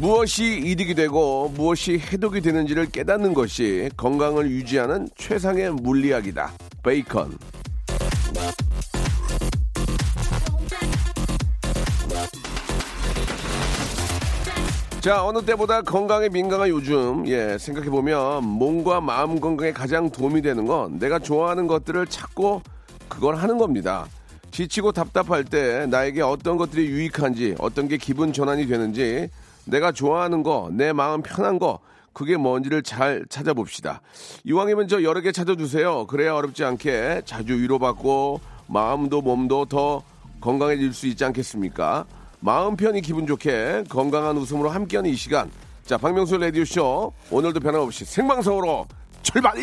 무엇이 이득이 되고 무엇이 해독이 되는지를 깨닫는 것이 건강을 유지하는 최상의 물리학이다. 베이컨. 자, 어느 때보다 건강에 민감한 요즘, 예, 생각해보면 몸과 마음 건강에 가장 도움이 되는 건 내가 좋아하는 것들을 찾고 그걸 하는 겁니다. 지치고 답답할 때 나에게 어떤 것들이 유익한지, 어떤 게 기분 전환이 되는지, 내가 좋아하는 거, 내 마음 편한 거, 그게 뭔지를 잘 찾아봅시다. 이왕이면 저 여러 개 찾아주세요. 그래야 어렵지 않게 자주 위로받고 마음도 몸도 더 건강해질 수 있지 않겠습니까? 마음 편히 기분 좋게 건강한 웃음으로 함께하는 이 시간. 자, 박명수 라디오쇼. 오늘도 변함없이 생방송으로 출발!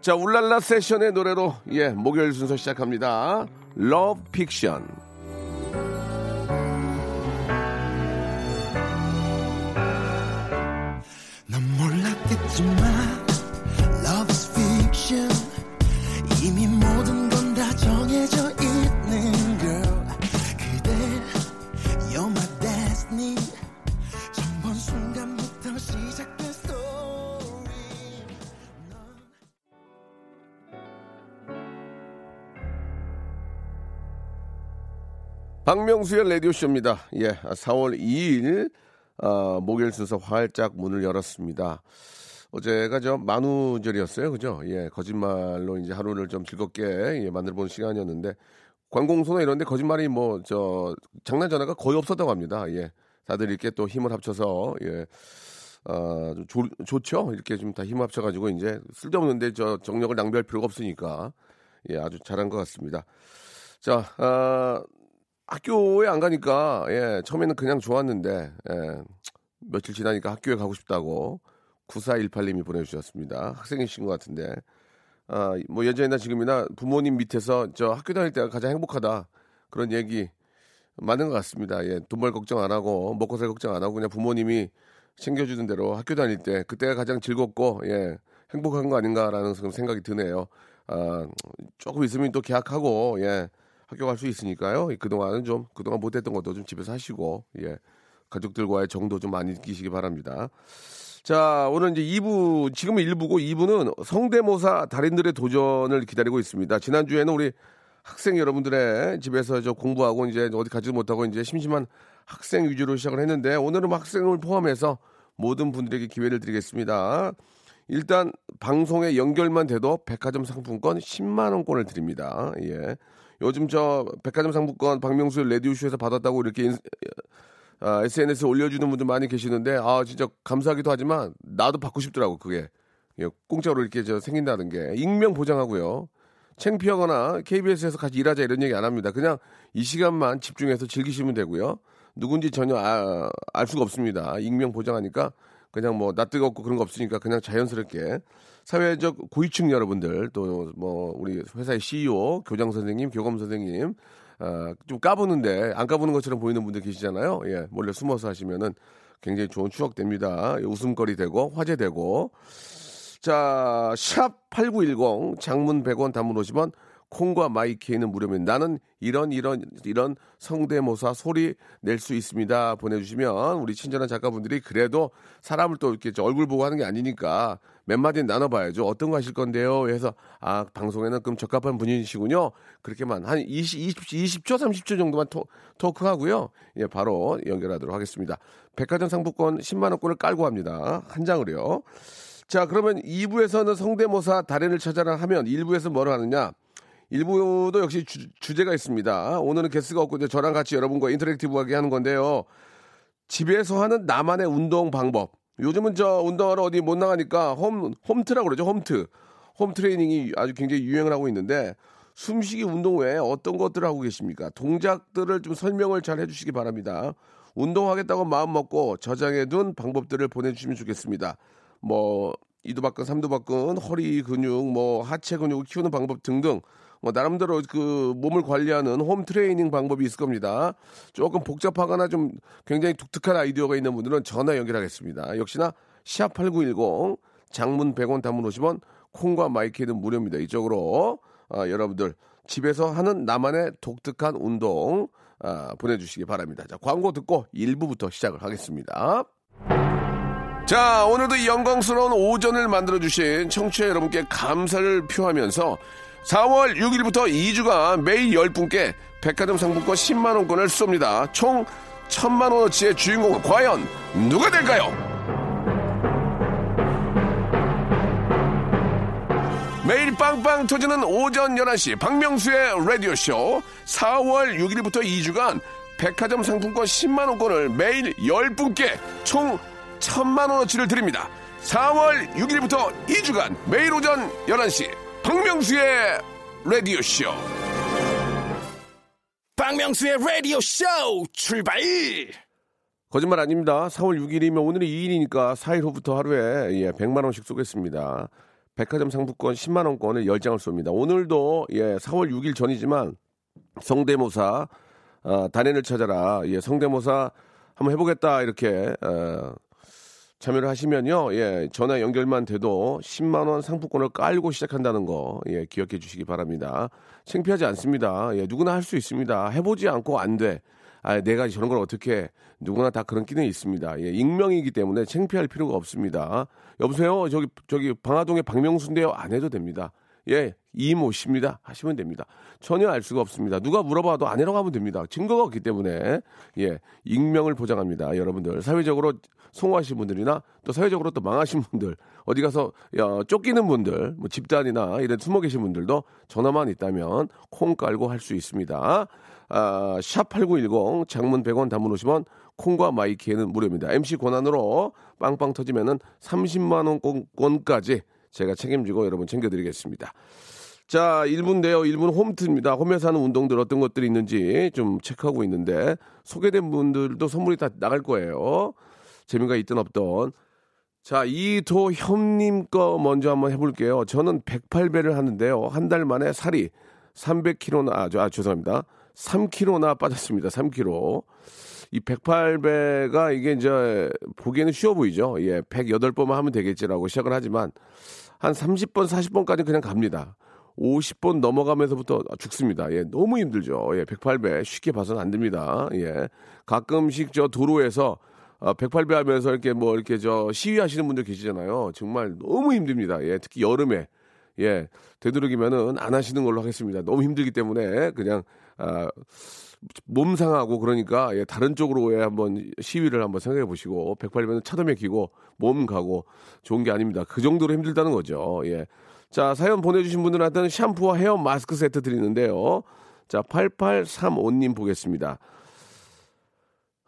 자, 울랄라 세션의 노래로, 예, 목요일 순서 시작합니다. 러브 픽션. 박명수의 라디오쇼입니다. 예, 4월 2일, 어, 목요일 순서 활짝 문을 열었습니다. 어제가 저 만우절이었어요. 그죠? 예, 거짓말로 이제 하루를 좀 즐겁게 예, 만들어 본 시간이었는데, 관공서나 이런 데 거짓말이 뭐, 저, 장난 전화가 거의 없었다고 합니다. 예. 다들 이렇게 또 힘을 합쳐서, 예. 어, 좀 좋, 좋죠? 이렇게 좀 다 힘 합쳐가지고 이제 쓸데없는데 저 정력을 낭비할 필요가 없으니까, 예, 아주 잘한 것 같습니다. 자, 아, 학교에 안 가니까 예 처음에는 그냥 좋았는데 예, 며칠 지나니까 학교에 가고 싶다고 9418님이 보내주셨습니다. 학생이신 것 같은데 아, 뭐 예전이나 지금이나 부모님 밑에서 저 학교 다닐 때가 가장 행복하다 그런 얘기 맞는 것 같습니다. 예, 돈 벌 걱정 안 하고 먹고 살 걱정 안 하고 그냥 부모님이 챙겨주는 대로 학교 다닐 때 그때가 가장 즐겁고 예 행복한 거 아닌가라는 생각이 드네요. 아, 조금 있으면 또 계약하고 예. 학교 갈 수 있으니까요. 그동안은 좀, 그동안 못했던 것도 좀 집에서 하시고, 예. 가족들과의 정도 좀 많이 느끼시기 바랍니다. 자, 오늘 이제 2부, 지금은 1부고 2부는 성대모사 달인들의 도전을 기다리고 있습니다. 지난 주에는 우리 학생 여러분들의 집에서 저 공부하고 이제 어디 가지 못하고 이제 심심한 학생 위주로 시작을 했는데 오늘은 뭐 학생을 포함해서 모든 분들에게 기회를 드리겠습니다. 일단 방송에 연결만 돼도 백화점 상품권 10만 원권을 드립니다. 예. 요즘 저 백화점 상품권 박명수 레디오쇼에서 받았다고 이렇게 인, 아, SNS에 올려주는 분들 많이 계시는데 아 진짜 감사하기도 하지만 나도 받고 싶더라고 그게 예, 공짜로 이렇게 저 생긴다는 게 익명 보장하고요. 창피하거나 KBS에서 같이 일하자 이런 얘기 안 합니다. 그냥 이 시간만 집중해서 즐기시면 되고요. 누군지 전혀 아, 알 수가 없습니다. 익명 보장하니까 그냥 뭐 낯뜨겁고 그런 거 없으니까 그냥 자연스럽게 사회적 고위층 여러분들 또 뭐 우리 회사의 CEO, 교장 선생님, 교감 선생님 아, 좀 까부는데 안 까부는 것처럼 보이는 분들 계시잖아요. 예, 몰래 숨어서 하시면은 굉장히 좋은 추억 됩니다. 웃음거리 되고 화제 되고 자, 샵 8910 장문 100원 단문 50원 콩과 마이케이는 무료입니다. 나는 이런 이런 이런 성대모사 소리 낼 수 있습니다. 보내주시면 우리 친절한 작가분들이 그래도 사람을 또 이렇게 저 얼굴 보고 하는 게 아니니까 몇 마디 나눠봐야죠. 어떤 거 하실 건데요? 해서 아 방송에는 그럼 적합한 분이시군요. 그렇게만 한 20, 20, 20초 30초 정도만 토, 토크하고요. 예 바로 연결하도록 하겠습니다. 백화점 상품권 10만 원권을 깔고 합니다. 한 장을요. 자 그러면 2부에서는 성대모사 달인을 찾아라 하면 1부에서 뭐를 하느냐? 일부도 역시 주, 제가 있습니다. 오늘은 게스트가 없고 이제 저랑 같이 여러분과 인터랙티브하게 하는 건데요. 집에서 하는 나만의 운동 방법. 요즘은 저 운동하러 어디 못 나가니까 홈 홈트라고 그러죠. 홈트. 홈 트레이닝이 아주 굉장히 유행을 하고 있는데 숨쉬기 운동 외에 어떤 것들을 하고 계십니까? 동작들을 좀 설명을 잘 해주시기 바랍니다. 운동하겠다고 마음 먹고 저장해둔 방법들을 보내주시면 좋겠습니다. 뭐 이두박근, 삼두박근, 허리 근육, 뭐 하체 근육을 키우는 방법 등등 뭐 나름대로 그 몸을 관리하는 홈 트레이닝 방법이 있을 겁니다. 조금 복잡하거나 좀 굉장히 독특한 아이디어가 있는 분들은 전화 연결하겠습니다. 역시나 샵8910 장문 100원 단문 50원 콩과 마이크는 무료입니다. 이쪽으로 아, 여러분들 집에서 하는 나만의 독특한 운동 아, 보내주시기 바랍니다. 자 광고 듣고 1부부터 시작을 하겠습니다. 자, 오늘도 이 영광스러운 오전을 만들어주신 청취자 여러분께 감사를 표하면서 4월 6일부터 2주간 매일 10분께 백화점 상품권 10만원권을 쏩니다. 총 1000만원어치의 주인공은 과연 누가 될까요? 매일 빵빵 터지는 오전 11시 박명수의 라디오쇼 4월 6일부터 2주간 백화점 상품권 10만원권을 매일 10분께 총 1000만원어치를 드립니다. 4월 6일부터 2주간 매일 오전 11시 박명수의 라디오 쇼 박명수의 라디오 쇼 출발! 거짓말 아닙니다. 4월 6일이면 오늘이 2일이니까 4일 후부터 하루에 예, 100만 원씩 쏘겠습니다. 백화점 상품권 10만 원권을 10장을 쏩니다. 오늘도 예, 4월 6일 전이지만 성대모사 어, 단연을 찾아라. 예, 성대모사 한번 해보겠다 이렇게 어, 참여를 하시면요. 예, 전화 연결만 돼도 10만 원 상품권을 깔고 시작한다는 거 예, 기억해 주시기 바랍니다. 창피하지 않습니다. 예, 누구나 할 수 있습니다. 해보지 않고 안 돼. 아, 내가 저런 걸 어떻게 해. 누구나 다 그런 끼는 있습니다. 예, 익명이기 때문에 창피할 필요가 없습니다. 여보세요? 저기, 저기, 방화동의 박명수인데요. 안 해도 됩니다. 예, 이모 씨입니다. 하시면 됩니다. 전혀 알 수가 없습니다. 누가 물어봐도 아니라고 하면 됩니다. 증거가 없기 때문에, 예, 익명을 보장합니다. 여러분들. 사회적으로 성공하신 분들이나 또 사회적으로 또 망하신 분들, 어디 가서 야, 쫓기는 분들, 뭐 집단이나 이런 숨어 계신 분들도 전화만 있다면 콩 깔고 할 수 있습니다. 아, 샵8910 장문 100원 단문 50원 콩과 마이키에는 무료입니다. MC 권한으로 빵빵 터지면은 30만 원권까지 제가 책임지고 여러분 챙겨드리겠습니다. 자, 1부인데요. 1부는 홈트입니다. 홈에서 하는 운동들 어떤 것들이 있는지 좀 체크하고 있는데 소개된 분들도 선물이 다 나갈 거예요. 재미가 있든 없든. 자, 이도현님 거 먼저 한번 해볼게요. 저는 108배를 하는데요. 한 달 만에 살이 300kg나, 아, 저, 아, 죄송합니다. 3kg나 빠졌습니다. 3kg. 이 108배가 이게 이제 보기에는 쉬워 보이죠. 예, 108번만 하면 되겠지라고 시작을 하지만 한 30번, 40번까지 그냥 갑니다. 50번 넘어가면서부터 죽습니다. 예, 너무 힘들죠. 예, 108배 쉽게 봐서는 안 됩니다. 예. 가끔씩 저 도로에서 어, 108배 하면서 이렇게 뭐 이렇게 저 시위하시는 분들 계시잖아요. 정말 너무 힘듭니다. 예, 특히 여름에. 예, 되도록이면은 안 하시는 걸로 하겠습니다. 너무 힘들기 때문에 그냥 아, 몸 상하고 그러니까 예, 다른 쪽으로 예, 한번 시위를 한번 생각해 보시고 108배는 차도 막히고 몸 가고 좋은 게 아닙니다. 그 정도로 힘들다는 거죠. 예. 자, 사연 보내주신 분들한테는 샴푸와 헤어 마스크 세트 드리는데요. 자, 8835님 보겠습니다.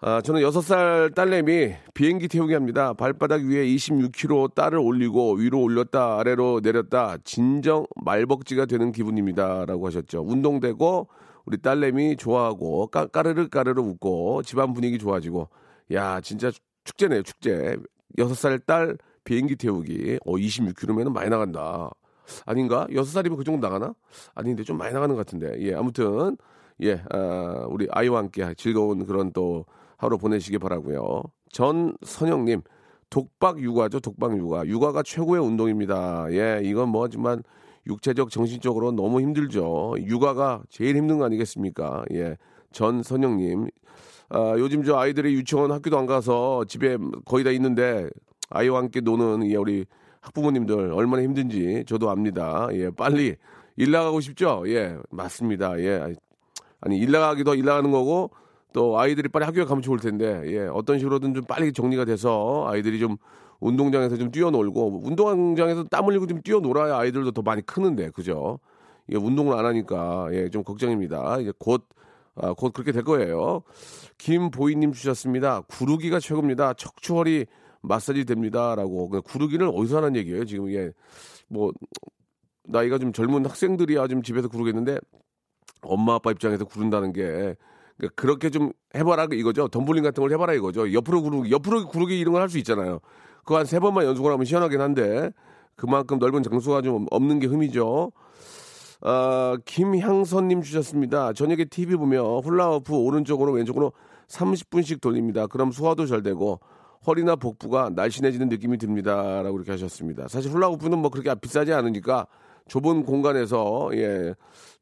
아, 저는 6살 딸내미 비행기 태우기 합니다. 발바닥 위에 26kg 딸을 올리고 위로 올렸다 아래로 내렸다 진정 말벅지가 되는 기분입니다. 라고 하셨죠. 운동되고 우리 딸내미 좋아하고 까, 까르르 까르르 웃고 집안 분위기 좋아지고 야 진짜 축제네요 축제. 6살 딸 비행기 태우기 어 26km면 많이 나간다. 아닌가? 6살이면 그 정도 나가나? 아닌데 좀 많이 나가는 것 같은데. 예, 아무튼 예, 아, 우리 아이와 함께 즐거운 그런 또 하루 보내시기 바라고요. 전선영님, 독박 육아죠, 독박 육아. 육아가 최고의 운동입니다. 예, 이건 뭐 하지만 육체적, 정신적으로 너무 힘들죠. 육아가 제일 힘든 거 아니겠습니까? 예, 전선영님. 아, 요즘 저 아이들이 유치원 학교도 안 가서 집에 거의 다 있는데 아이와 함께 노는 예, 우리 학부모님들 얼마나 힘든지 저도 압니다. 예, 빨리 일 나가고 싶죠? 예, 맞습니다. 예. 아니, 일 나가기도 일 나가는 거고 또 아이들이 빨리 학교에 가면 좋을 텐데 예, 어떤 식으로든 좀 빨리 정리가 돼서 아이들이 좀 운동장에서 좀 뛰어놀고 운동장에서 땀 흘리고 좀 뛰어놀아야 아이들도 더 많이 크는데 그죠? 예, 운동을 안 하니까 예, 좀 걱정입니다. 이제 곧 아, 곧 그렇게 될 거예요. 김보이님 주셨습니다. 구르기가 최고입니다. 척추허리 마사지 됩니다라고 구르기는 어디서 하는 얘기예요? 지금 이게 뭐 나이가 좀 젊은 학생들이야 좀 집에서 구르겠는데 엄마 아빠 입장에서 구른다는 게 그러니까 그렇게 좀 해봐라 이거죠. 덤블링 같은 걸 해봐라 이거죠. 옆으로 구르기, 옆으로 구르기 이런 걸 할 수 있잖아요. 그거 한 세 번만 연속을 하면 시원하긴 한데 그만큼 넓은 장소가 좀 없는 게 흠이죠. 아, 김향선님 주셨습니다. 저녁에 TV 보며 훌라후프 오른쪽으로 왼쪽으로 30분씩 돌립니다. 그럼 소화도 잘 되고 허리나 복부가 날씬해지는 느낌이 듭니다. 라고 이렇게 하셨습니다. 사실 훌라후프는 뭐 그렇게 비싸지 않으니까 좁은 공간에서 예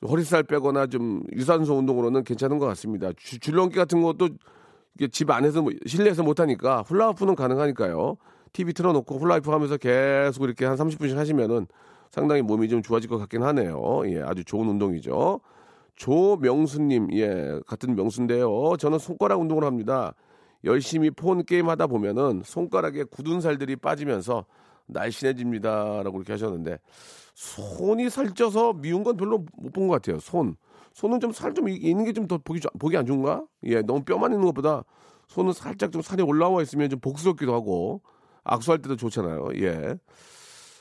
허리살 빼거나 좀 유산소 운동으로는 괜찮은 것 같습니다. 주, 줄넘기 같은 것도 집 안에서 뭐 실내에서 못 하니까 훌라후프는 가능하니까요. TV 틀어놓고 훌라후프 하면서 계속 이렇게 한 30분씩 하시면은 상당히 몸이 좀 좋아질 것 같긴 하네요. 예, 아주 좋은 운동이죠. 조명수님, 예, 같은 명수인데요. 저는 손가락 운동을 합니다. 열심히 폰 게임 하다 보면은 손가락에 굳은 살들이 빠지면서 날씬해집니다라고 이렇게 하셨는데 손이 살쪄서 미운 건 별로 못 본 것 같아요. 손 손은 좀 살좀 있는 게 좀 더 보기 보기 안 좋은가? 예, 너무 뼈만 있는 것보다 손은 살짝 좀 살이 올라와 있으면 좀 복스럽기도 하고 악수할 때도 좋잖아요. 예.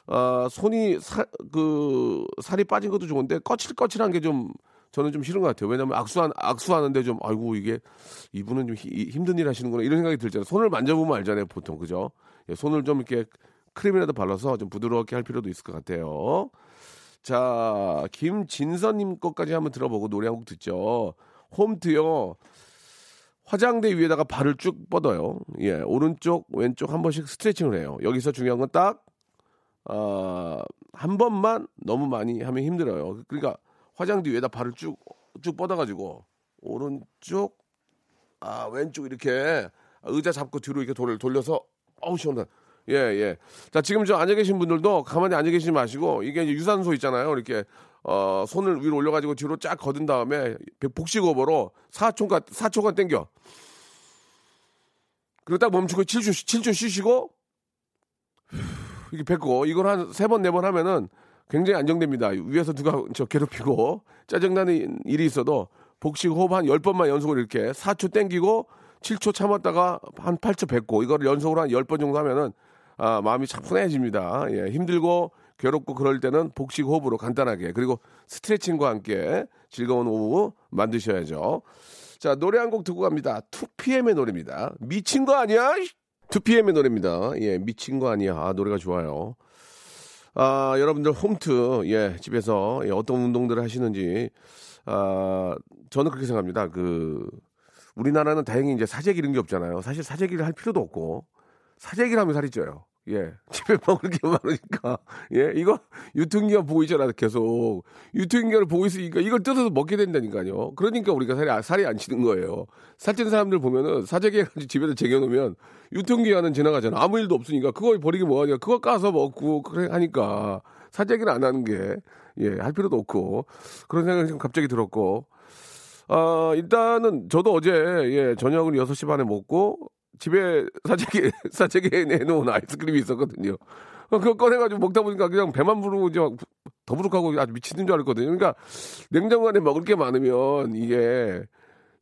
아, 손이 살, 그, 살이 빠진 것도 좋은데, 거칠거칠한 게 좀, 저는 좀 싫은 것 같아요. 왜냐면 악수한, 악수하는데 좀, 아이고, 이게, 이분은 좀 히, 힘든 일 하시는구나. 이런 생각이 들잖아요. 손을 만져보면 알잖아요, 보통. 그죠? 예, 손을 좀 이렇게 크림이라도 발라서 좀 부드럽게 할 필요도 있을 것 같아요. 자, 김진선님 것까지 한번 들어보고 노래 한 곡 듣죠. 홈트요. 화장대 위에다가 발을 쭉 뻗어요. 예, 오른쪽, 왼쪽 한 번씩 스트레칭을 해요. 여기서 중요한 건 딱, 어, 한 번만 너무 많이 하면 힘들어요. 그러니까 화장대 위에다 발을 쭉, 쭉 뻗어가지고, 오른쪽, 아, 왼쪽 이렇게 의자 잡고 뒤로 이렇게 돌, 돌려서, 어우, 시원하다. 예, 예. 자, 지금 저 앉아 계신 분들도 가만히 앉아 계시지 마시고, 이게 유산소 있잖아요. 이렇게, 어, 손을 위로 올려가지고 뒤로 쫙 거둔 다음에 복식호흡으로 4초간, 4초간 땡겨. 그리고 딱 멈추고 7초, 7초 쉬시고, 이렇게 뱉고, 이걸 한세 번, 네번 하면은 굉장히 안정됩니다. 위에서 누가 저 괴롭히고, 짜증나는 일이 있어도 복식호흡 한 10번만 연속으로 이렇게 4초 땡기고, 7초 참았다가 한 8초 뱉고, 이거를 연속으로 한 10번 정도 하면은, 아, 마음이 참 편해집니다. 예, 힘들고, 괴롭고 그럴 때는 복식 호흡으로 간단하게 그리고 스트레칭과 함께 즐거운 오후 만드셔야죠. 자 노래 한 곡 듣고 갑니다. 2PM의 노래입니다. 미친 거 아니야? 2PM의 노래입니다. 예 미친 거 아니야. 아, 노래가 좋아요. 아 여러분들 홈트 예 집에서 예, 어떤 운동들을 하시는지 아 저는 그렇게 생각합니다. 그 우리나라는 다행히 이제 사재기 이런 게 없잖아요. 사실 사재기를 할 필요도 없고 사재기를 하면 살이 쪄요. 예. 집에 먹을 게 많으니까. 예. 이거 유통기한 보고 있잖아, 계속. 유통기한을 보고 있으니까 이걸 뜯어서 먹게 된다니까요. 그러니까 우리가 살이, 살이 안 치는 거예요. 살찐 사람들 보면은 사재기 해가지고 집에다 쟁여놓으면 유통기한은 지나가잖아. 아무 일도 없으니까. 그거 버리기 뭐하냐. 그거 까서 먹고, 그래, 하니까. 사재기는 안 하는 게, 예, 할 필요도 없고. 그런 생각이 지금 갑자기 들었고. 아, 일단은 저도 어제, 예, 저녁을 6시 반에 먹고, 집에 사재기, 사재기에 내놓은 아이스크림이 있었거든요. 어, 그거 꺼내가지고 먹다 보니까 그냥 배만 부르고 이제 더부룩하고 아주 미치는 줄 알았거든요. 그러니까 냉장고 안에 먹을 게 많으면 이게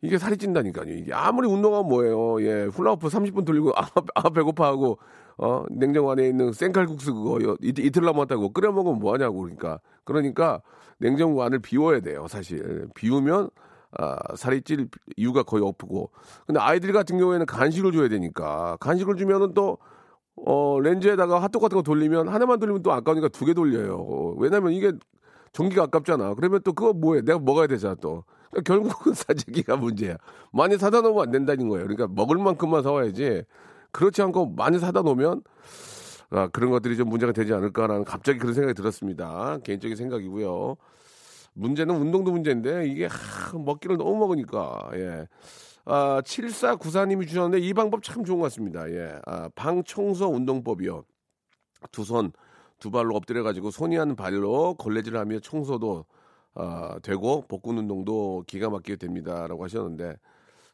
이게 살이 찐다니까요. 이게 아무리 운동하면 뭐예요. 예, 훌라후프 30분 돌리고 아, 아 배고파하고 어 냉장고 안에 있는 생칼국수 그거 이틀, 이틀 남았다고 끓여 먹으면 뭐 하냐고 그러니까 그러니까 냉장고 안을 비워야 돼요. 사실 비우면 아, 살이 찔 이유가 거의 없고. 근데 아이들 같은 경우에는 간식을 줘야 되니까 간식을 주면은 또 어, 렌즈에다가 핫도그 같은 거 돌리면 하나만 돌리면 또 아까우니까 두 개 돌려요. 왜냐면 이게 전기가 아깝잖아. 그러면 또 그거 뭐해? 내가 먹어야 되잖아 또. 그러니까 결국은 사재기가 문제야. 많이 사다 놓으면 안 된다는 거예요. 그러니까 먹을 만큼만 사와야지. 그렇지 않고 많이 사다 놓으면 아, 그런 것들이 좀 문제가 되지 않을까라는 갑자기 그런 생각이 들었습니다. 개인적인 생각이고요. 문제는 운동도 문제인데 이게 하, 먹기를 너무 먹으니까 예. 아, 7494님이 주셨는데 이 방법 참 좋은 것 같습니다. 예. 아, 방 청소 운동법이요. 두 손, 두 발로 엎드려 가지고 손이 한 발로 걸레질을 하며 청소도 아, 되고 복근 운동도 기가 막히게 됩니다라고 하셨는데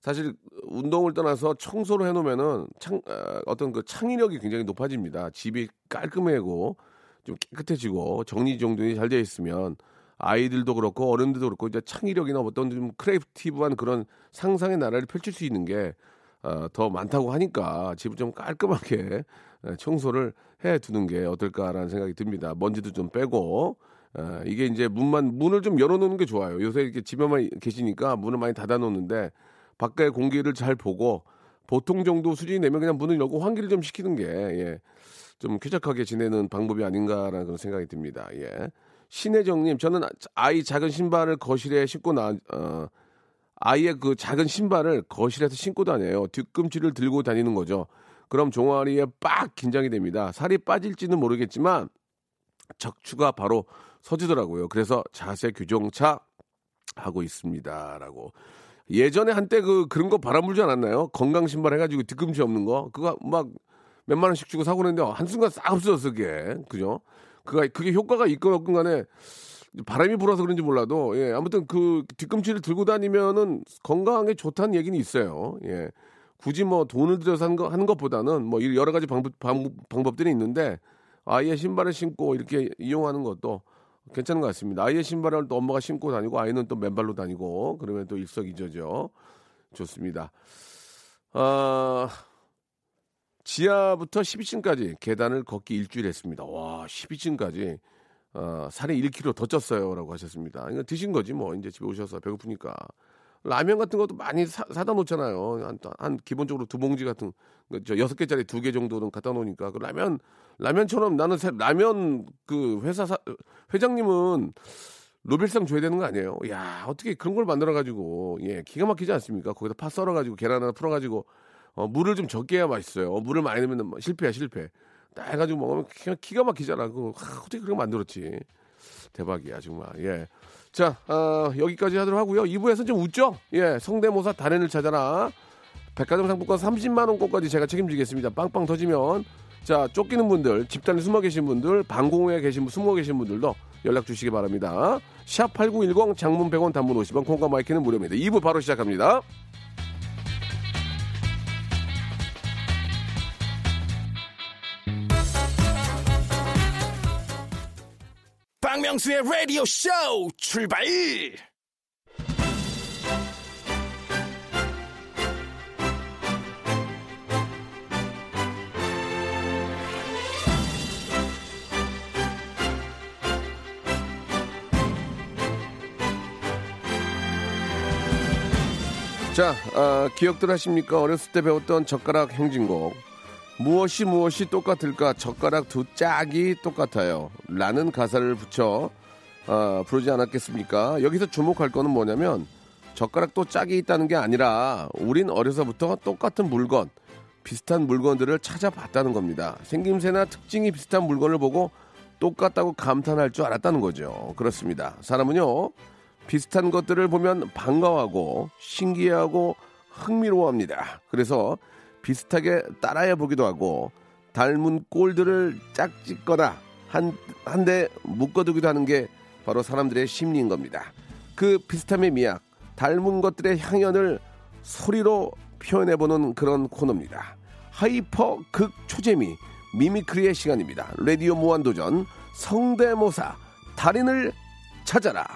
사실 운동을 떠나서 청소를 해 놓으면은 창 아, 어떤 그 창의력이 굉장히 높아집니다. 집이 깔끔해고 좀 깨끗해지고 정리정돈이 잘 되어 있으면 아이들도 그렇고 어른들도 그렇고 이제 창의력이나 어떤 좀 creative한 그런 상상의 나라를 펼칠 수 있는 게 어, 더 많다고 하니까 집을 좀 깔끔하게 청소를 해 두는 게 어떨까라는 생각이 듭니다. 먼지도 좀 빼고 어, 이게 이제 문만 문을 좀 열어놓는 게 좋아요. 요새 이렇게 집에만 계시니까 문을 많이 닫아놓는데 밖에 공기를 잘 보고 보통 정도 수준이 되면 그냥 문을 열고 환기를 좀 시키는 게 예, 좀 쾌적하게 지내는 방법이 아닌가라는 그런 생각이 듭니다. 예. 신혜정님, 저는 아이 작은 신발을 거실에 신고 나, 어, 아이의 그 작은 신발을 거실에서 신고 다녀요. 뒤꿈치를 들고 다니는 거죠. 그럼 종아리에 빡 긴장이 됩니다. 살이 빠질지는 모르겠지만 척추가 바로 서지더라고요. 그래서 자세 규정차 하고 있습니다라고. 예전에 한때 그 그런 거 바람불지 않았나요? 건강 신발 해가지고 뒤꿈치 없는 거 그거 막 몇만 원씩 주고 사고 그랬는데 한순간 싹 없어졌어 그게 그죠? 그가 그게 효과가 있건 간에 바람이 불어서 그런지 몰라도 예 아무튼 그 뒤꿈치를 들고 다니면은 건강에 좋다는 얘기는 있어요. 예 굳이 뭐 돈을 들여서 하는, 거, 하는 것보다는 뭐 여러 가지 방법, 방, 방법들이 있는데 아예 신발을 신고 이렇게 이용하는 것도 괜찮은 것 같습니다. 아이의 신발을 또 엄마가 신고 다니고 아이는 또 맨발로 다니고 그러면 또 일석이조죠. 좋습니다. 아, 지하부터 12층까지 계단을 걷기 일주일 했습니다. 와, 12층까지. 어, 살이 1kg 더 쪘어요 라고 하셨습니다. 이거 드신 거지 뭐 이제 집에 오셔서 배고프니까 라면 같은 것도 많이 사, 다 놓잖아요. 한, 한 기본적으로 두 봉지 같은 그저 여섯 개짜리 두 개 정도는 갖다 놓으니까 그 라면 라면처럼 나는 새, 라면 그 회사 사, 회장님은 노벨상 줘야 되는 거 아니에요? 야 어떻게 그런 걸 만들어 가지고 예 기가 막히지 않습니까? 거기다 파 썰어 가지고 계란 하나 풀어 가지고 어, 물을 좀 적게 해야 맛있어요. 어, 물을 많이 넣으면 실패야 실패. 딱 해가지고 먹으면 기가, 기가 막히잖아. 그 어떻게 거 만들었지? 대박이야 정말. 예. 자 어, 여기까지 하도록 하고요. 2부에서 좀 웃죠? 예 성대모사 달인을 찾아라. 백화점 상품권 30만 원권까지 제가 책임지겠습니다. 빵빵 터지면 자 쫓기는 분들 집단에 숨어 계신 분들 방공호에 계신 분 숨어 계신 분들도 연락 주시기 바랍니다. 샵 8910 장문 100원 단문 50원 콩과 마이크는 무료입니다. 2부 바로 시작합니다. 박명수의 라디오 쇼 출발! 자, 아, 기억들 하십니까? 어렸을 때 배웠던 젓가락 행진곡. 무엇이 무엇이 똑같을까? 젓가락 두 짝이 똑같아요. 라는 가사를 붙여 아, 부르지 않았겠습니까? 여기서 주목할 거는 뭐냐면 젓가락 또 짝이 있다는 게 아니라 우린 어려서부터 똑같은 물건, 비슷한 물건들을 찾아봤다는 겁니다. 생김새나 특징이 비슷한 물건을 보고 똑같다고 감탄할 줄 알았다는 거죠. 그렇습니다. 사람은요, 비슷한 것들을 보면 반가워하고 신기해하고 흥미로워합니다. 그래서 비슷하게 따라해 보기도 하고 닮은 꼴들을 짝짓거나 한, 한데 묶어두기도 하는 게 바로 사람들의 심리인 겁니다. 그 비슷함의 미학, 닮은 것들의 향연을 소리로 표현해보는 그런 코너입니다. hyper 극 초재미 mimicry의 시간입니다. 라디오 무한도전 성대모사 달인을 찾아라.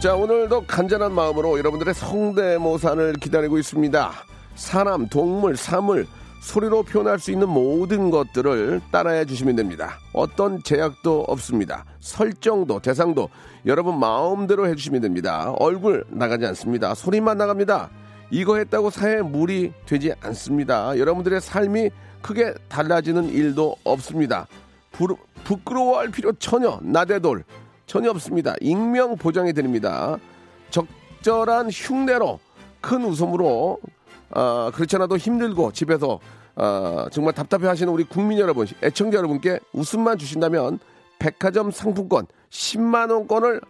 자, 오늘도 간절한 마음으로 여러분들의 성대모사를 기다리고 있습니다. 사람, 동물, 사물, 소리로 표현할 수 있는 모든 것들을 따라해 주시면 됩니다. 어떤 제약도 없습니다. 설정도, 대상도 여러분 마음대로 해주시면 됩니다. 얼굴 나가지 않습니다. 소리만 나갑니다. 이거 했다고 사회에 무리 되지 않습니다. 여러분들의 삶이 크게 달라지는 일도 없습니다. 부, 부끄러워할 필요 전혀 나대돌 전혀 없습니다. 익명 보장해 드립니다. 적절한 흉내로 큰 웃음으로 어, 그렇지 않아도 힘들고 집에서 어, 정말 답답해 하시는 우리 국민 여러분, 애청자 여러분께 웃음만 주신다면 백화점 상품권 10만 원권을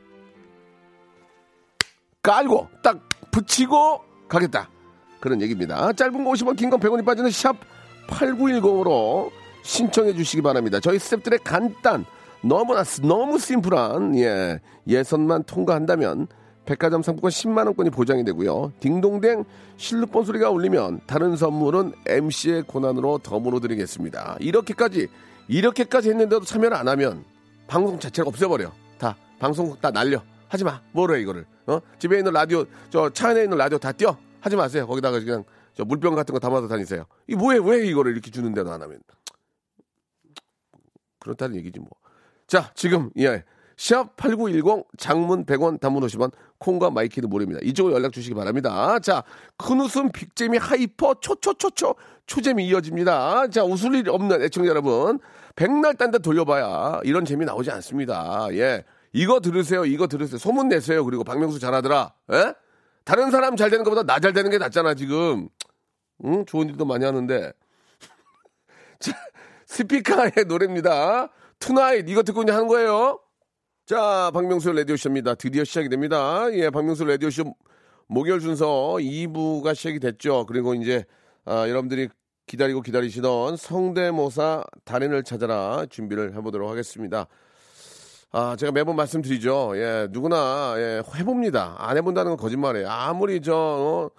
깔고 딱 붙이고 가겠다. 그런 얘기입니다. 짧은 거 50원, 긴 건 100원이 빠지는 샵 8910으로 신청해 주시기 바랍니다. 저희 스탭들의 간단, 너무나 너무 심플한 예 예선만 통과한다면 백화점 상품권 10만 원권이 보장이 되고요. 딩동댕 실루폰 소리가 울리면 다른 선물은 MC의 고난으로 덤으로 드리겠습니다. 이렇게까지 이렇게까지 했는데도 참여를 안 하면 방송 자체가 없애버려. 다 방송국 다 날려. 하지 마. 뭐래 이거를. 어? 집에 있는 라디오 저 차 안에 있는 라디오 다 떼. 하지 마세요. 거기다가 그냥 저 물병 같은 거 담아서 다니세요. 이 뭐해 왜 이거를 이렇게 주는데도 안 하면 그렇다는 얘기지 뭐. 자 지금 예. 샵8910 장문 100원 단문 50원 콩과 마이K도 무료입니다. 이쪽으로 연락 주시기 바랍니다. 자, 큰 웃음 big재미 hyper 초초초초 초재미 이어집니다. 자, 웃을 일 없는 애청자 여러분. 백날 딴데 돌려봐야 이런 재미 나오지 않습니다. 예. 이거 들으세요. 이거 들으세요. 소문 내세요. 그리고 박명수 잘하더라. 예? 다른 사람 잘 되는 것보다 나 잘 되는 게 낫잖아, 지금. 응? 좋은 일도 많이 하는데. 자, 스피카의 노래입니다. Tonight 이거 듣고 이제 하는 거예요. 자, 박명수 라디오쇼입니다. 드디어 시작이 됩니다. 예, 박명수 라디오쇼 목요일 순서 2부가 시작이 됐죠. 그리고 이제 아, 여러분들이 기다리고 기다리시던 성대모사 달인을 찾아라 준비를 해보도록 하겠습니다. 아, 제가 매번 말씀드리죠. 예, 누구나, 예, 해봅니다. 안 해본다는 건 거짓말이에요. 아무리 저,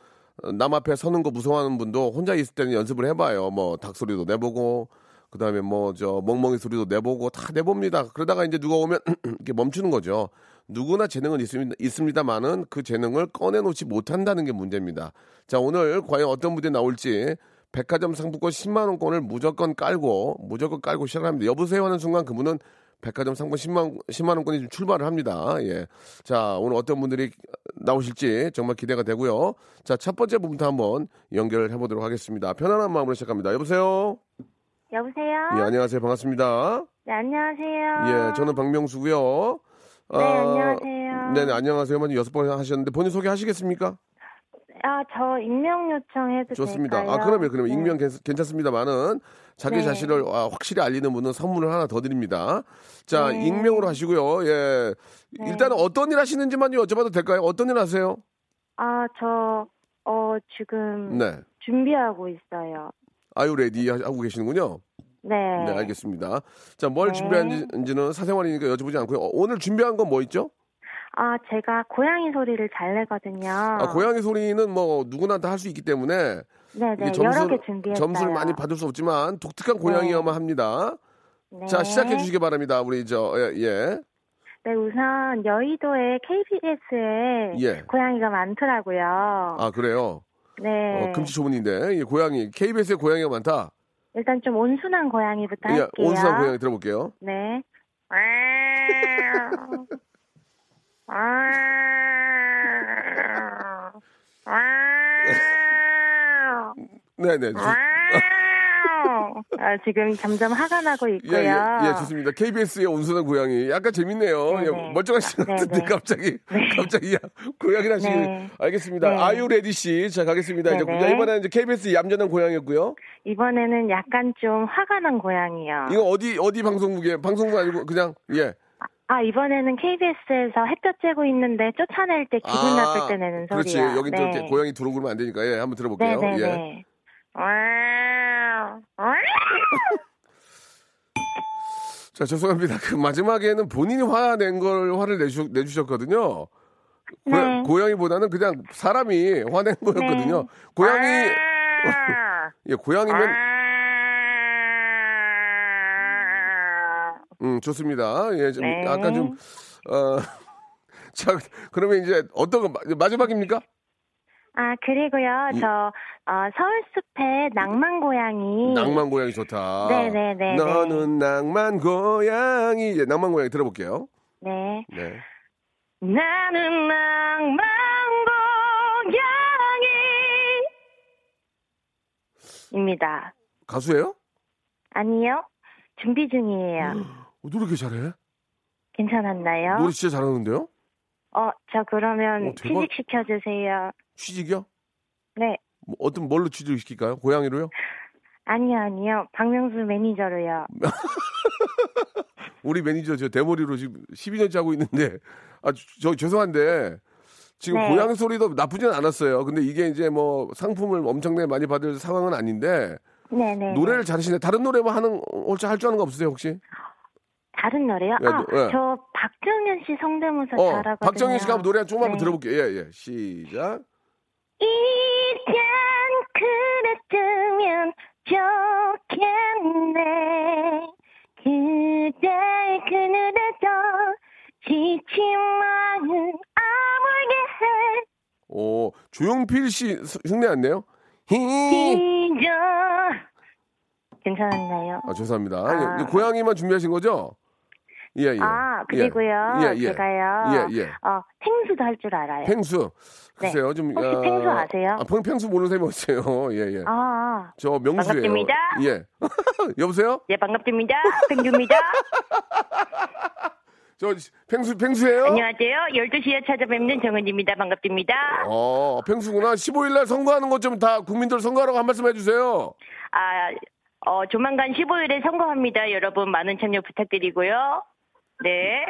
어, 남 앞에 서는 거 무서워하는 분도 혼자 있을 때는 연습을 해봐요. 뭐, 닭소리도 내보고, 그 다음에 뭐, 저, 멍멍이 소리도 내보고, 다 내봅니다. 그러다가 이제 누가 오면, 이렇게 멈추는 거죠. 누구나 재능은 있습니다, 있습니다만은 그 재능을 꺼내놓지 못한다는 게 문제입니다. 자, 오늘 과연 어떤 무대 나올지, 백화점 상품권 10만 원권을 무조건 깔고, 무조건 깔고 시작을 합니다. 여보세요 하는 순간 그분은 백화점 상품 10만, 10만 원권이 좀 출발을 합니다. 예. 자, 오늘 어떤 분들이 나오실지 정말 기대가 되고요. 자, 첫 번째 부분부터 한번 연결을 해보도록 하겠습니다. 편안한 마음으로 시작합니다. 여보세요? 여보세요? 예, 안녕하세요. 반갑습니다. 네, 안녕하세요. 예, 저는 박명수고요. 네, 안녕하세요. 네 네, 안녕하세요만 여섯 번 하셨는데 본인 소개하시겠습니까? 아, 저 익명 요청해도 좋습니다. 될까요? 아, 그러면 그러면 네. 익명 괜찮, 습니다만은 자기 네. 자신을 아, 확실히 알리는 분은 선물을 하나 더 드립니다. 자, 네. 익명으로 하시고요. 예. 네. 일단은 어떤 일 하시는지만 여쭤봐도 될까요? 어떤 일 하세요? 아, 저, 어, 지금 네. 준비하고 있어요. are you ready 하- 하고 계시는군요. 네. 네, 알겠습니다. 자, 뭘 네. 준비한지는 사생활이니까 여쭤보지 않고요. 어, 오늘 준비한 건 뭐 있죠? 아, 제가 고양이 소리를 잘 내거든요. 아, 고양이 소리는 뭐 누구나 다 할 수 있기 때문에 네네, 이게 여러 개 준비했어요. 점수를 많이 받을 수 없지만 독특한 고양이어만 합니다. 네. 자, 시작해 주시기 바랍니다. 우리 저 예. 예. 네, 우선 여의도에 KBS에 예. 고양이가 많더라고요. 아, 그래요. 네. 어, 금시초문인데. 이 고양이 KBS에 고양이가 많다. 일단 좀 온순한 고양이부터 예, 할게요. 온수한 고양이 들어볼게요. 네. 네, 네. 좋- 아, 지금 점점 화가 나고 예, 있고요. 예, 예, 좋습니다. KBS의 온순한 고양이. 약간 재밌네요. 네, 예, 시간 네, 같은데 네. 갑자기, 네. 갑자기, 야, 고양이를 하시니. 네. 알겠습니다. 네. are you, ready 씨. 자, 가겠습니다. 이제. 이번에는 이제 KBS 얌전한 고양이였고요. 이번에는 약간 좀 화가 난 고양이요. 이거 어디, 어디 방송국에, 방송국 아니고 그냥, 예. 아, 이번에는 KBS에서 햇볕 쬐고 있는데 쫓아낼 때 기분 아, 나쁠 때 내는 소리요. 그렇지. 여기 또 네. 고양이 들어오고 그러면 안 되니까. 예, 한번 들어볼게요. 네, 네, 예. 네. 자, 죄송합니다. 그 마지막에는 본인이 화낸 걸 화를 내주, 내주셨거든요. 고야, 네. 고양이보다는 그냥 사람이 화낸 거였거든요. 네. 고양이, 예, 고양이면, 음, 좋습니다. 예, 좀, 네. 약간 좀, 어, 자, 그러면 이제 어떤 거, 마- 마지막입니까? 아, 그리고요, 이- 저, 어, 서울숲의 낭만 고양이. 낭만 고양이 좋다. 네네네. 너는 낭만 고양이. 예, 낭만 고양이 들어볼게요. 네. 네. 나는 낭만 고양이입니다. 가수예요? 아니요. 준비 중이에요. 어, 노래 이렇게 잘해? 괜찮았나요? 노래 진짜 잘하는데요? 어, 저 그러면 어, 대박. 취직시켜주세요. 취직이요? 네. 뭐 어떤 뭘로 취직을 시킬까요? 고양이로요? 아니요, 아니요. 박명수 매니저로요. 우리 매니저 저 대머리로 지금 12년째 하고 있는데 아 저 죄송한데 지금 네. 고양이 소리도 나쁘진 않았어요. 근데 이게 이제 뭐 상품을 엄청나게 많이 받을 상황은 아닌데 네네. 노래를 잘하시네. 다른 노래 뭐 하는 혹시 할 줄 아는 거 없으세요 혹시? 다른 노래요? 예, 아, 노- 예. 저 박정현 씨 성대모사 어 잘하거든요. 박정희 씨가 한번 노래 좀 한번 네. 들어볼게요. 예 예. 시작. 이젠 그랬으면 좋겠네 그댈 그늘에서 지친 마음 아물게 해 오 조용필 씨 수- 흉내 안 내요? 히. 잊어. 괜찮았나요? 아, 죄송합니다. 아. 예, 고양이만 준비하신 거죠? 예, 예. 아, 그리고요. 예, 예. 제가요. 예, 예. 어, 펭수도 할 줄 알아요. 펭수. 글쎄요, 좀. 혹시 펭수 아세요? 아, 펭- 펭수 모르는 사람이 어요 예, 예. 아, 저 명수예요. 반갑습니다. 예. 여보세요? 예, 반갑습니다. 펭수입니다. 저 펭수 펭수예요? 안녕하세요. 12시에 찾아뵙는 정은지입니다. 반갑습니다. 어, 펭수구나. 15일 날 선거하는 것 좀 다 국민들 선거하라고 한 말씀 해 주세요. 아, 어, 조만간 15일에 선거합니다. 여러분 많은 참여 부탁드리고요. 네.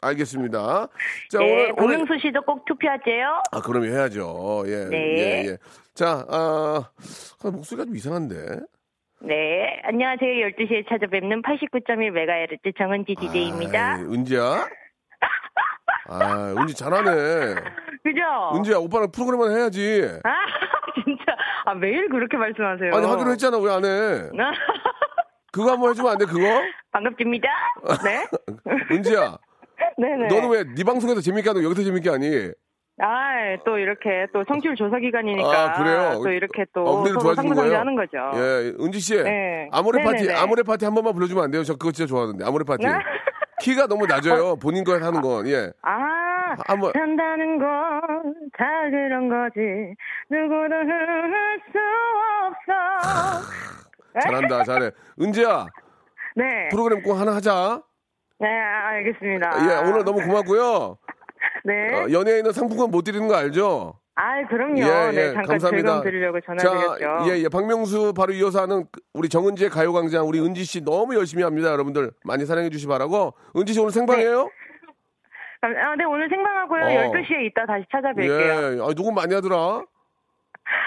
알겠습니다. 자, 네, 오늘 박명수 씨도 꼭 투표하세요. 아, 그럼 해야죠. 예. 네. 예, 예. 자, 아, 아, 목소리가 좀 이상한데. 네. 안녕하세요. 12시에 찾아뵙는 89.1MHz 정은지 DJ입니다. 아이, 은지야? 아, 은지 잘하네. 그죠? 은지야, 오빠랑 프로그램만 해야지. 아, 진짜. 아, 매일 그렇게 말씀하세요. 아니, 하기로 했잖아. 왜 안 해? 그거 한번 해주면 안 돼, 그거? 반갑습니다. 네. 은지야, 네네. 너는 왜 네 방송에서 재밌게 하는 거 여기서 재밌게 하니? 아, 또 이렇게 또 청취율 조사 기간이니까. 아, 그래요? 또 이렇게 또 어, 서로 상부상조 거예요? 하는 거죠. 예, 은지 씨. 네. 아모레 파티. 아모레 파티 한 번만 불러주면 안 돼요? 저 그거 진짜 좋아하는데. 아모레 파티. 네? 키가 너무 낮아요. 본인 거 하는 건. 예. 아, 한번- 산다는 건 다 그런 거지. 누구도 할수 없어. 잘한다, 잘해. 은지야, 네. 프로그램 꼭 하나 하자. 네, 알겠습니다. 예, 오늘 너무 고맙고요. 네. 어, 연예인은 상품권 못 드리는 거 알죠? 아, 그럼요. 예, 네, 예, 잠깐 감사합니다. 드리려고 전화드렸죠. 자, 예, 예. 박명수 바로 이어서 하는 그- 우리 정은지의 가요광장 우리 은지 씨 너무 열심히 합니다. 여러분들 많이 사랑해 주시 기 바라고. 은지 씨 오늘 생방이에요? 아, 네, 오늘 생방하고요. 어. 12시에 이따 다시 찾아뵐게요. 예. 아, 녹음 많이 하더라.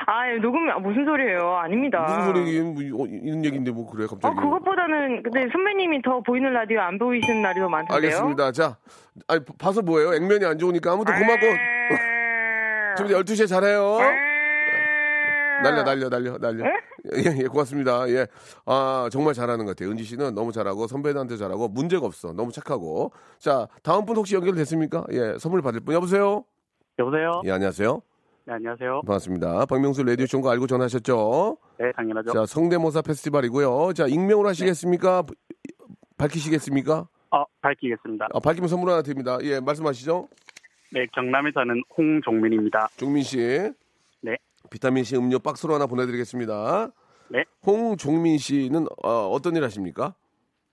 아, 녹음, 아, 무슨 소리예요? 아닙니다. 무슨 소리긴 뭐, 어, 이런 얘기인데 뭐 그래 어, 갑자기. 그것보다는, 근데 선배님이 더 보이는 라디오 안 보이시는 날이 더 많던데요? 알겠습니다. 자, 아니, 봐서 뭐예요? 액면이 안 좋으니까 아무튼 고맙고. 좀 이제 12시에 잘해요. 날려, 날려, 날려, 날려. 예, 예, 고맙습니다. 예. 아, 정말 잘하는 것 같아요. 은지 씨는 너무 잘하고, 선배들한테 잘하고, 문제가 없어. 너무 착하고. 자, 다음 분 혹시 연결됐습니까? 예, 선물 받을 분. 여보세요? 여보세요? 예, 안녕하세요. 네, 안녕하세요. 반갑습니다. 박명수 라디오쇼인 거 알고 전화하셨죠? 네, 당연하죠. 자, 성대모사 페스티벌이고요. 자, 익명으로 하시겠습니까? 밝히시겠습니까? 어, 밝히겠습니다. 아, 밝히면 선물 하나 드립니다. 예, 말씀하시죠. 네, 경남에 사는 홍종민입니다. 종민 씨. 네. 비타민 C 음료 박스로 하나 보내드리겠습니다. 네. 홍종민 씨는 어, 어떤 일 하십니까?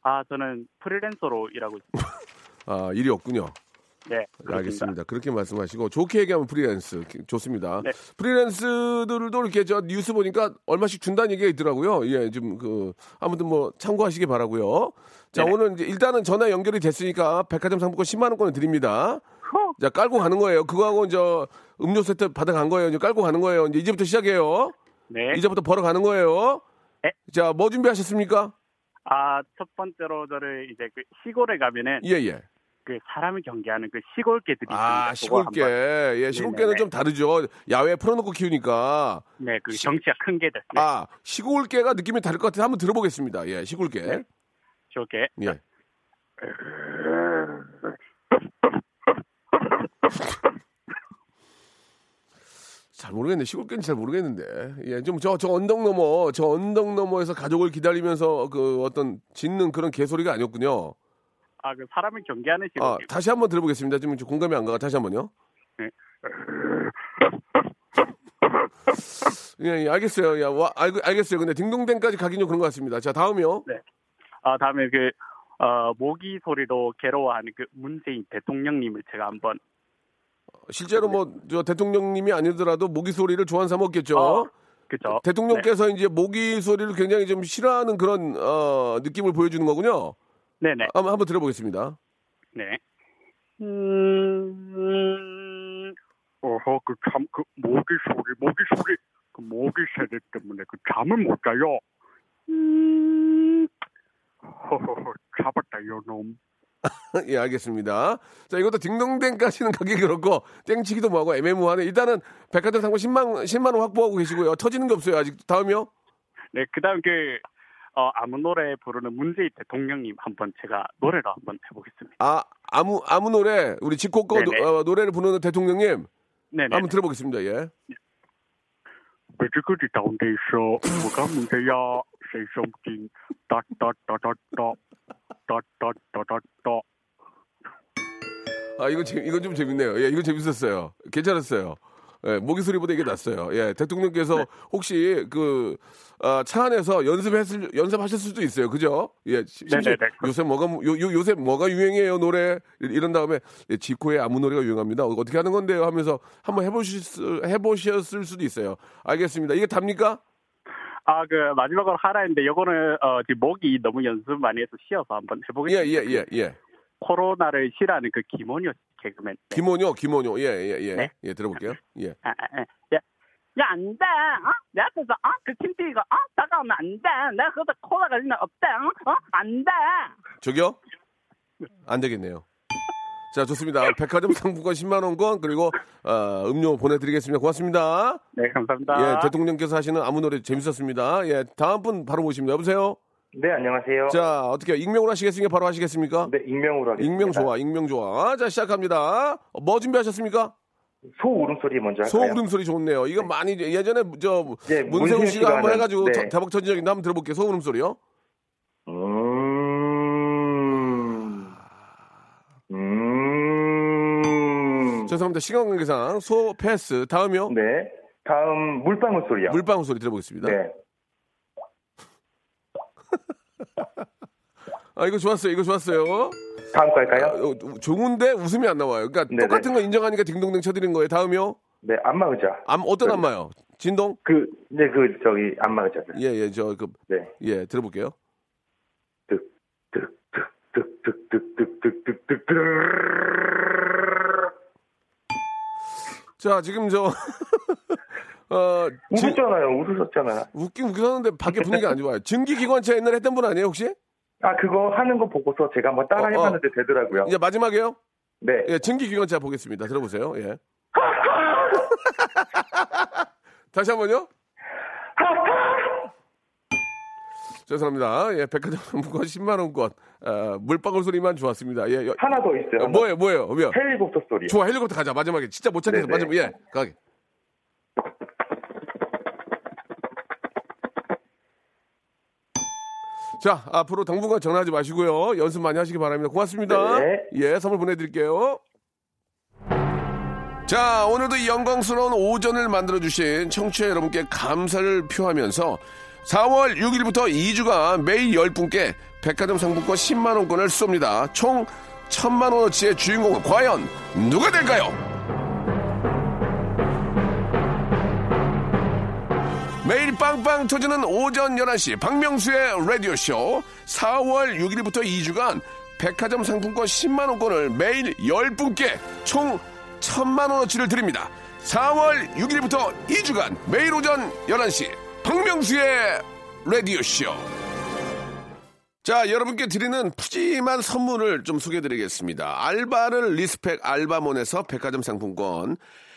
아, 저는 프리랜서로 일하고 있습니다. 아, 일이 없군요. 네, 그렇습니다. 알겠습니다. 그렇게 말씀하시고 좋게 얘기하면 프리랜스 좋습니다. 네. 프리랜스들도 이렇게 저 뉴스 보니까 얼마씩 준다는 얘기가 있더라고요. 예, 좀 그 아무튼 뭐 참고하시기 바라고요. 자, 네네. 오늘 이제 일단은 전화 연결이 됐으니까 백화점 상품권 10만 원권을 드립니다. 후, 자, 깔고 가는 거예요. 그거하고 저 음료 세트 받아간 거예요. 이제 깔고 가는 거예요. 이제 이제부터 시작이에요. 네. 이제부터 벌어 가는 거예요. 네. 자, 뭐 준비하셨습니까? 아, 첫 번째로 저를 이제 그 시골에 가면은 예, 예. 그 사람을 경계하는 그 시골개들이 아, 있습니다. 시골개. 예, 시골개는 네네네. 좀 다르죠. 야외에 풀어놓고 키우니까. 네, 그 덩치가 큰 개들. 네, 아, 시골개가 느낌이 다를 것 같아서 한번 들어보겠습니다. 예, 시골개. 네. 시골개. 예. 잘 모르겠네. 시골개는 잘 모르겠는데. 예, 좀 저, 저 언덕 너머, 저 언덕 너머에서 가족을 기다리면서 그 어떤 짖는 그런 개소리가 아니었군요. 아, 그 사람을 경계하는 아, 시골개. 다시 한번 들어보겠습니다. 좀 공감이 안 가가 다시 한번요. 네. 예, 예, 알겠어요. 야, 와, 알, 알겠어요. 근데 딩동댕까지 가긴 좀 그런 것 같습니다. 자, 다음이요. 아, 다음에 그 어, 모기 소리로 괴로워하는 그 문재인 대통령님을 제가 한번 실제로 뭐, 저 대통령님이 아니더라도 모기 소리를 좋아하는 사람 없겠죠. 어, 그죠? 대통령께서 이제 모기 소리를 굉장히 좀 싫어하는 그런, 어, 느낌을 보여주는 거군요. 네, 네. 한번, 한번 들어보겠습니다. 네. 음, 어허, 그 참, 그 모기 소리, 모기 소리, 그 모기 세대 때문에 그 잠을 못 자요. 음, 허허허, 잡았다, 요 놈. 예, 알겠습니다. 자, 이것도 딩동댕까지는 가기 그렇고, 땡치기도 뭐하고 애매모호하네. 일단은 백화점 상품 10만, 10만원 확보하고 계시고요. 터지는 게 없어요. 아직. 다음이요? 네, 그 다음 그, 어, 아무 노래 부르는 문재인 대통령님 한번 제가 노래로 한번 해보겠습니다. 아, 아무, 아무 노래, 우리. 노, 어, 노래를 부르는 대통령님. 네네. 한번 들어보겠습니다. 예. 가운데 있어. 뭐가 문제야? Something. 따따따따따. 따따따따따. 아, 이거 재, 이건 좀 재밌네요. 예, 이거 재밌었어요. 괜찮았어요. 예, 모기 소리보다 이게 낫어요. 예, 대통령께서 네. 혹시 그, 아, 차 안에서 연습했을, 연습하실 수도 있어요. 그죠? 예, 시- 심지어 네네네. 요새 뭐가, 요, 요, 요새 뭐가 유행해요, 노래. 이런 다음에, 예, 지코의 아무 노래가 유행합니다. 어떻게 하는 건데요? 하면서 한번 해보실 수, 해보셨을 수도 있어요. 알겠습니다. 이게 답니까? 아, 그 마지막으로 하라 했는데 이거는 어, 지금 목이 너무 연습 많이 해서 쉬어서 한번 예, 해보겠습니다. 예, 예, 예. 코로나를 싫어하는 그 김원효 개그맨. 김원효, 김원효. 예, 예, 예. 네. 예, 들어볼게요. 예. 아, 아, 아, 야, 야, 안 돼. 어? 내 앞에서, 어? 그 김태희가, 어? 다가오면 안 돼. 내가 그것도 코가 걸리는 없대. 어? 어? 안 돼. 저기요? 안 되겠네요. 자, 좋습니다. 백화점 상품권 10만원권, 그리고, 어, 음료 보내드리겠습니다. 고맙습니다. 네, 감사합니다. 예, 대통령께서 하시는 아무 노래 재밌었습니다. 예, 다음 분 바로 모십니다. 여보세요? 네, 안녕하세요. 자, 어떻게, 익명으로 하시겠습니까? 바로 하시겠습니까? 네, 익명으로 하겠습니다. 익명 좋아, 익명 좋아. 자, 시작합니다. 어, 뭐 준비하셨습니까? 소 울음소리 먼저 소 할까요? 울음소리 좋네요. 이거 많이, 예전에, 저, 네, 문세훈 씨가 한번 해가지고 네. 저- 대박 있는데 한번 들어볼게요. 소 울음소리요. 음. 음. 죄송합니다. 시간 관계상 소 패스. 다음이요. 네. 다음 물방울 소리요. 물방울 소리 들어보겠습니다. 네. 아 이거 좋았어요. 이거 좋았어요. 다음 거 할까요? 아, 좋은데 웃음이 안 나와요. 그러니까 네네. 똑같은 거 인정하니까 딩동댕 쳐드린 거예요. 다음이요. 네, 안마 의자. 암 어떤 저기, 안마요? 진동? 그, 네, 그 저기 안마 의자. 예, 예, 저 그, 네, 예, 들어볼게요. 득득득득득득득득득 자 지금 저 어, 지- 웃었잖아요. 웃으셨잖아요. 웃긴 웃겼는데 밖에 분위기가 안 좋아요. 증기기관차 옛날에 했던 분 아니에요, 혹시? 아, 그거 하는 거 보고서 제가 한번 따라 어, 어. 해봤는데 되더라고요. 이제 마지막이에요? 네. 예, 증기기관차 보겠습니다. 들어보세요. 예. 다시 한 번요. 죄송합니다. 예, 백화점 상품권 10만 원권, 아, 물방울 소리만 좋았습니다. 예, 여- 하나 더 있어요. 어, 뭐예요, 뭐예요? 왜요? 헬리콥터 소리. 좋아, 헬리콥터 가자. 마지막에. 진짜 못 찾겠어. 마지막, 예, 가게. 자, 앞으로 당분간 전화하지 마시고요. 연습 많이 하시기 바랍니다. 고맙습니다. 네. 예, 선물 보내드릴게요. 자, 오늘도 이 영광스러운 오전을 만들어주신 청취자 여러분께 감사를 표하면서 4월 6일부터 2주간 매일 10분께 백화점 상품권 10만원권을 쏩니다. 총 1000만원어치의 주인공은 과연 누가 될까요? 매일 빵빵 터지는 오전 11시 박명수의 라디오쇼 4월 6일부터 2주간 백화점 상품권 10만원권을 매일 10분께 총 1000만원어치를 드립니다. 4월 6일부터 2주간 매일 오전 11시 박명수의 라디오쇼 자, 여러분께 드리는 푸짐한 선물을 좀 소개해 드리겠습니다. 알바를 respect 알바몬에서 백화점 상품권,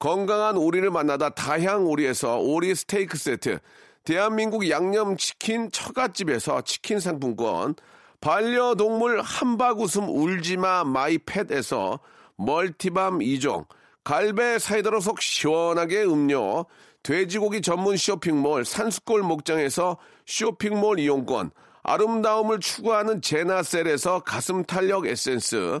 건강한 오리를 만나다 다향 오리에서 오리 스테이크 세트, 대한민국 양념치킨 처갓집에서 치킨 상품권, 반려동물 함박 웃음 울지마 마이펫에서 multi balm 2종, 갈배 사이다로 속 시원하게 음료, 돼지고기 전문 쇼핑몰 산수골 목장에서 쇼핑몰 이용권, 아름다움을 추구하는 제나셀에서 가슴 탄력 에센스,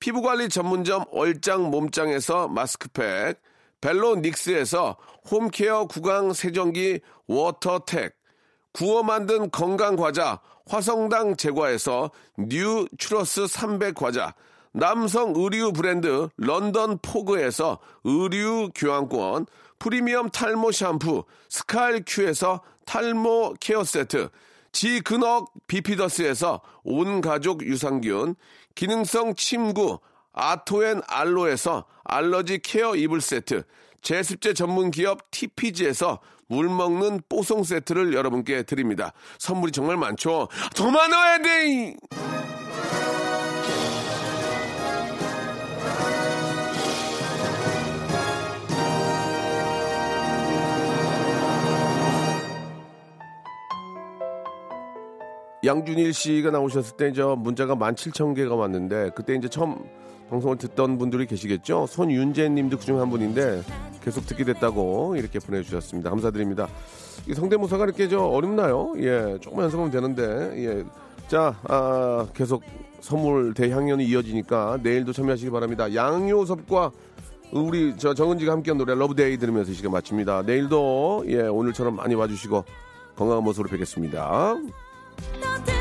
피부관리 전문점 얼짱 몸짱에서 마스크팩, 벨로닉스에서 home care 구강 세정기 워터텍, 구워 만든 건강 과자 화성당 제과에서 뉴 추러스 300 과자, 남성 의류 브랜드 런던 포그에서 의류 교환권, 프리미엄 탈모 샴푸 스칼 큐에서 탈모 care 세트, 지근억 비피더스에서 온 가족 유산균, 기능성 침구 아토앤 알로에서 알러지 케어 이불 세트, 제습제 전문 기업 TPG에서 물 먹는 뽀송 세트를 여러분께 드립니다. 선물이 정말 많죠? 더 많아야 돼! 양준일 씨가 나오셨을 때저 문자가 17,000개가 왔는데 그때 이제 처음 방송을 듣던 분들이 계시겠죠. 손윤재 님도 그중 한 분인데 계속 듣게 됐다고 이렇게 보내주셨습니다. 감사드립니다. 이 성대모사가 이렇게 저 어렵나요? 예, 조금만 연습하면 되는데, 예. 자, 아, 계속 선물 대향연이 이어지니까 내일도 참여하시기 바랍니다. 양요섭과 우리 저 정은지가 함께한 노래 Love Day 들으면서 이 시간 마칩니다. 내일도 예, 오늘처럼 많이 와주시고 건강한 모습으로 뵙겠습니다. No